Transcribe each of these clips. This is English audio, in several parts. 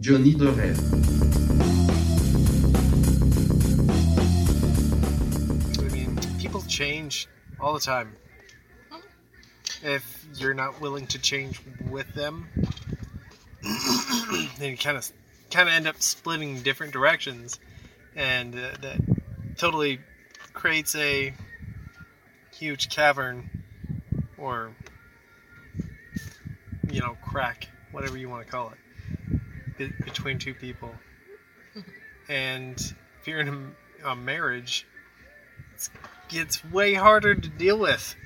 Johnny de rêve. I mean, people change all the time. If you're not willing to change with them, then you kind of kind of end up splitting different directions, and uh, that totally creates a huge cavern or you know crack, whatever you want to call it, be- between two people. And if you're in a, a marriage, it's, gets way harder to deal with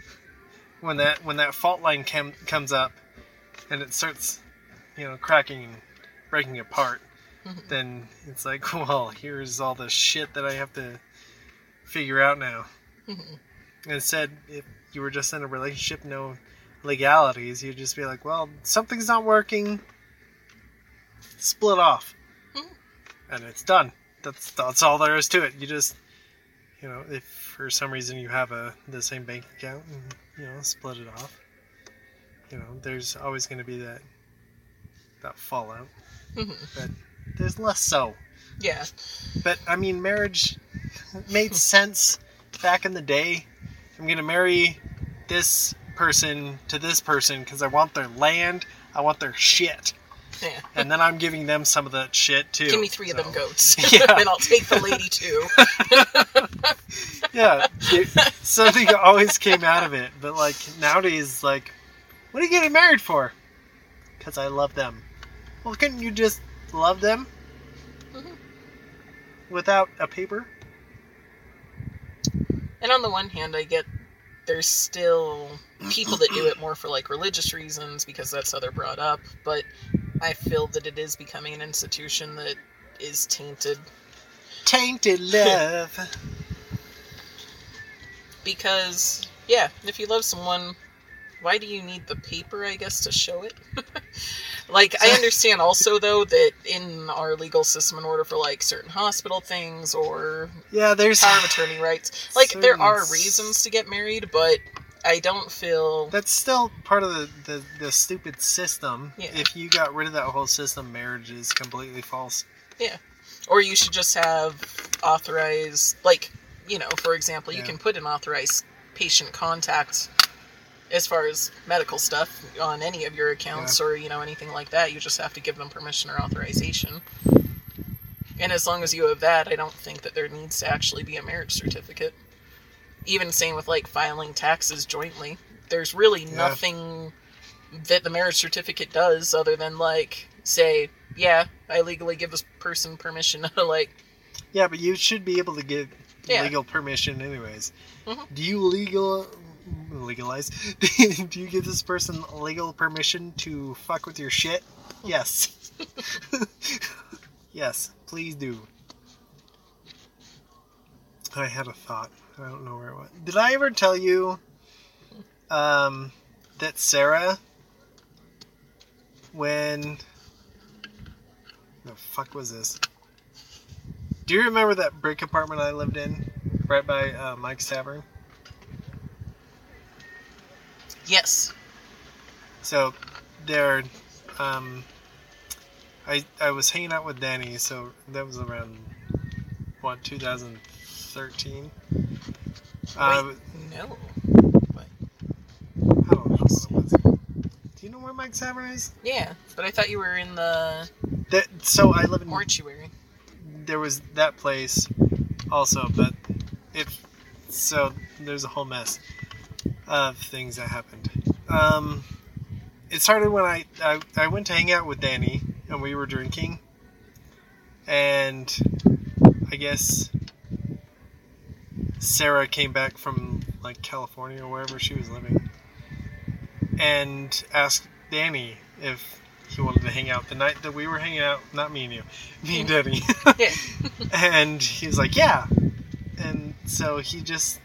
when that when that fault line cam- comes up and it starts, you know, cracking and breaking apart. Then it's like, well, here's all the shit that I have to figure out now. Instead, if you were just in a relationship, no legalities, you'd just be like, well, something's not working. Split off, hmm. and it's done. That's that's all there is to it. You just, you know, if for some reason you have a the same bank account, and, you know, split it off. You know, there's always going to be that that fallout, mm-hmm. but there's less so. Yeah. But I mean, marriage made sense back in the day. I'm gonna marry this person to this person because I want their land, I want their shit, Yeah. and then I'm giving them some of that shit too. Give me three of them goats. Yeah. and I'll take the lady too. Yeah, it- something always came out of it. But like nowadays, like, what are you getting married for? Because I love them. Well, couldn't you just love them Mhm. without a paper? And on the one hand, I get there's still people that do it more for like religious reasons because that's how they're brought up, but I feel that it is becoming an institution that is tainted Tainted love. because yeah, if you love someone, why do you need the paper, I guess, to show it? like I understand also though that in our legal system in order for like certain hospital things or yeah, there's power of attorney rights, like there are reasons to get married, but I don't feel That's still part of the, the, the stupid system. Yeah. If you got rid of that whole system, marriage is completely false. Yeah. Or you should just have authorized like you know for example you Yeah. can put an authorized patient contact as far as medical stuff on any of your accounts or you know anything like that you just have to give them permission or authorization and as long as you have that i don't think that there needs to actually be a marriage certificate even same with like filing taxes jointly there's really Yeah. nothing that the marriage certificate does other than like say yeah i legally give this person permission to like Yeah, but you should be able to get Yeah. legal permission anyways. Mhm. Do you legal legalize? Do you give this person legal permission to fuck with your shit? Yes. yes, please do. I had a thought. I don't know where it went. Did I ever tell you um, that Sarah, when the fuck was this? Do you remember that brick apartment I lived in, right by uh, Mike's Tavern? yes So there, um, I I was hanging out with Danny. So that was around what 2013. Uh, Wait, no I don't know. Do you know where Mike's Tavern is? yeah but i thought you were in the That so I live in mortuary there was that place also, but it so there's a whole mess of things that happened. Um, it started when I, I I went to hang out with Danny and we were drinking, and I guess Sarah came back from like California or wherever she was living, and asked Danny if he wanted to hang out the night that we were hanging out. Not me and you, me and mm-hmm. Danny. yeah and he was like, "Yeah," and so he just,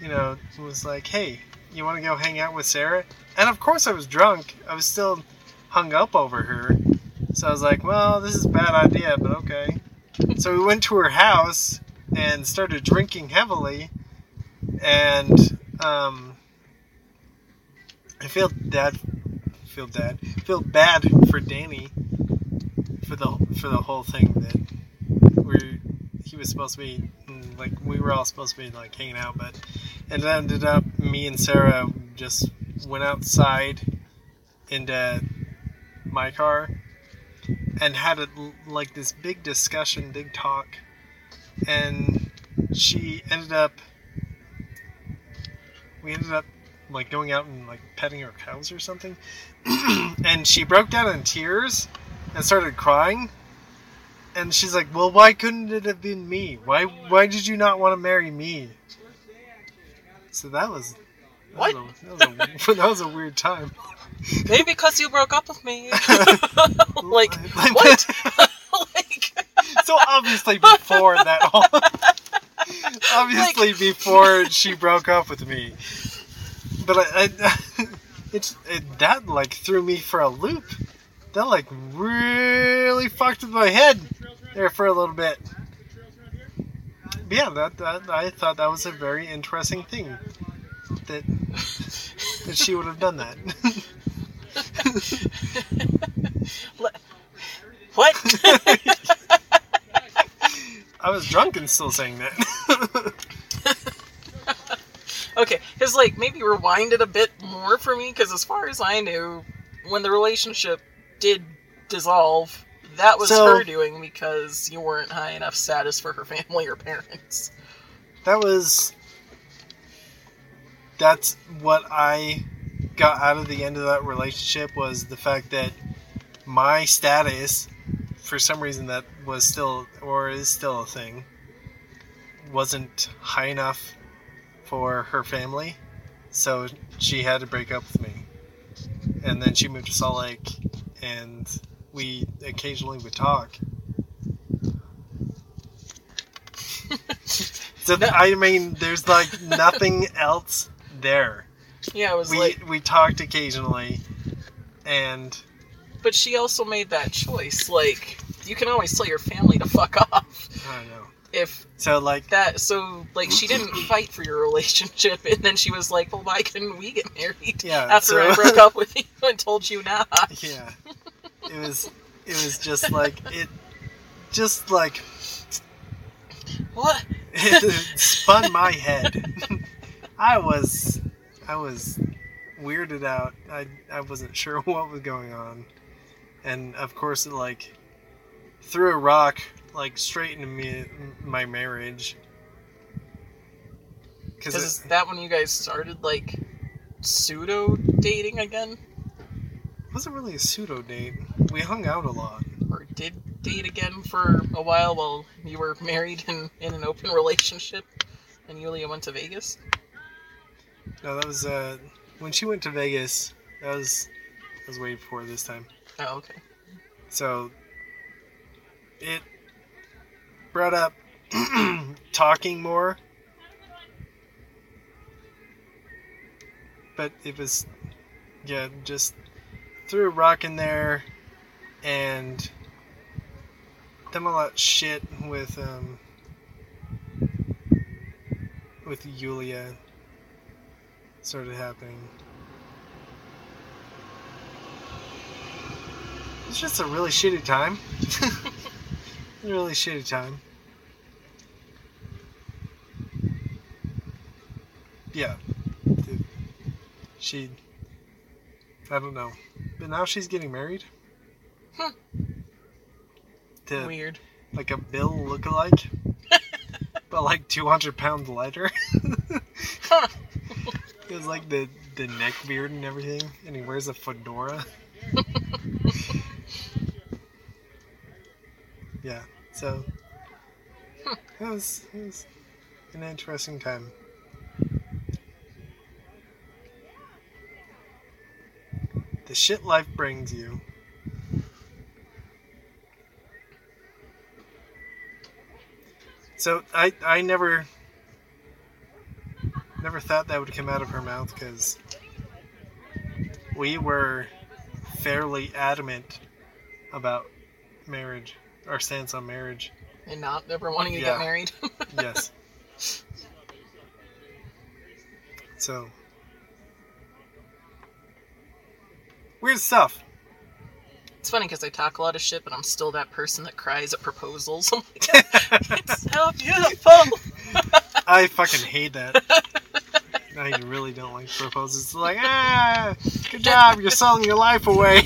you know, was like, "Hey, you want to go hang out with Sarah?" And of course, I was drunk. I was still hung up over her, so I was like, "Well, this is a bad idea, but okay." So we went to her house and started drinking heavily, and um, I feel bad, feel bad, feel bad for Danny for the for the whole thing that we he was supposed to be mm, like we were all supposed to be like hanging out, but it ended up me and Sarah just went outside into my car and had a, like this big discussion, big talk, and she ended up we ended up like going out and like petting her cows or something and she broke down in tears and started crying and she's like well why couldn't it have been me why why did you not want to marry me so that was that What? was a, that, was a, that was a weird time Maybe because you broke up with me. like, what? Like, so obviously before that whole obviously before she broke up with me. But I, I it's it, that like threw me for a loop. That like really fucked with my head there for a little bit. But yeah that, that I thought that was a very interesting thing. That that she would have done that. What? I was drunk and still saying that okay, because, like, maybe rewind it a bit more for me, because as far as I knew, when the relationship did dissolve, that was So- her doing because you weren't high enough status for her family or parents. that was that's what I got out of the end of that relationship was the fact that my status for some reason that was still or is still a thing wasn't high enough for her family so she had to break up with me. And then she moved to Salt Lake and we occasionally would talk. So I mean there's like nothing else there. Yeah, it was we like, we talked occasionally, and but she also made that choice. Like, you can always tell your family to fuck off I know. if So like, that. So, like, she didn't fight for your relationship, and then she was like, "Well, why couldn't we get married?" yeah. After so, I broke up with you and told you not. yeah, it was it was just like it, just like What? it spun my head. I was I was weirded out. I I wasn't sure what was going on, and of course it like threw a rock like straight into me my marriage. Because is that when you guys started like pseudo dating again, it wasn't really a pseudo date. We hung out a lot. or did date again for a while while you were married and in an open relationship, and Yulia went to Vegas? No, that was uh when she went to Vegas. That was that was way before this time. Oh, okay. So it brought up talking more. But it was yeah, just threw a rock in there and done a lot shit with um with Yulia started happening. It's just a really shitty time. really shitty time. Yeah. She. I don't know. But now she's getting married. Hmm. To Weird. like a Bill lookalike. but like 200 pounds lighter. Huh. He has like the, the neck beard and everything, and he wears a fedora. Yeah, so it was, it was an interesting time. The shit life brings you. So I I never never thought that would come out of her mouth because we were fairly adamant about marriage, our stance on marriage. And not ever wanting to Yeah. get married. Yes. So weird stuff. It's funny because I talk a lot of shit, but I'm still that person that cries at proposals. I'm like, it's so beautiful. I fucking hate that. I really don't like proposals. It's like, ah, good job, you're selling your life away.